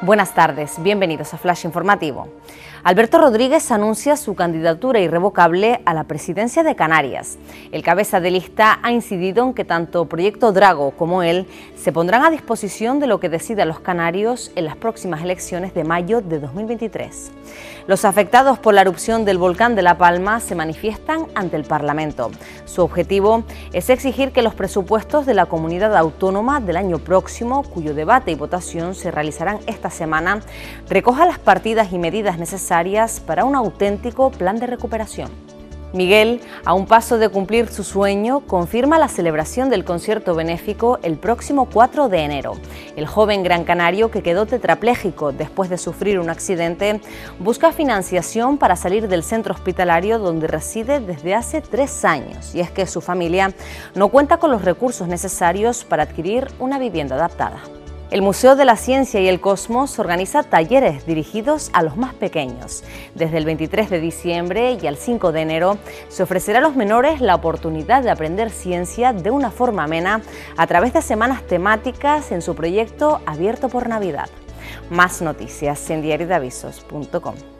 Buenas tardes, bienvenidos a Flash Informativo. Alberto Rodríguez anuncia su candidatura irrevocable a la presidencia de Canarias. El cabeza de lista ha incidido en que tanto Proyecto Drago como él se pondrán a disposición de lo que decidan los canarios en las próximas elecciones de mayo de 2023. Los afectados por la erupción del volcán de La Palma se manifiestan ante el Parlamento. Su objetivo es exigir que los presupuestos de la comunidad autónoma del año próximo, cuyo debate y votación se realizarán esta semana, recoja las partidas y medidas necesarias para un auténtico plan de recuperación. Miguel, a un paso de cumplir su sueño, confirma la celebración del concierto benéfico el próximo 4 de enero. El joven gran canario que quedó tetrapléjico después de sufrir un accidente busca financiación para salir del centro hospitalario donde reside desde hace tres años y es que su familia no cuenta con los recursos necesarios para adquirir una vivienda adaptada. El Museo de la Ciencia y el Cosmos organiza talleres dirigidos a los más pequeños. Desde el 23 de diciembre y al 5 de enero se ofrecerá a los menores la oportunidad de aprender ciencia de una forma amena a través de semanas temáticas en su proyecto Abierto por Navidad. Más noticias en diariodavisos.com.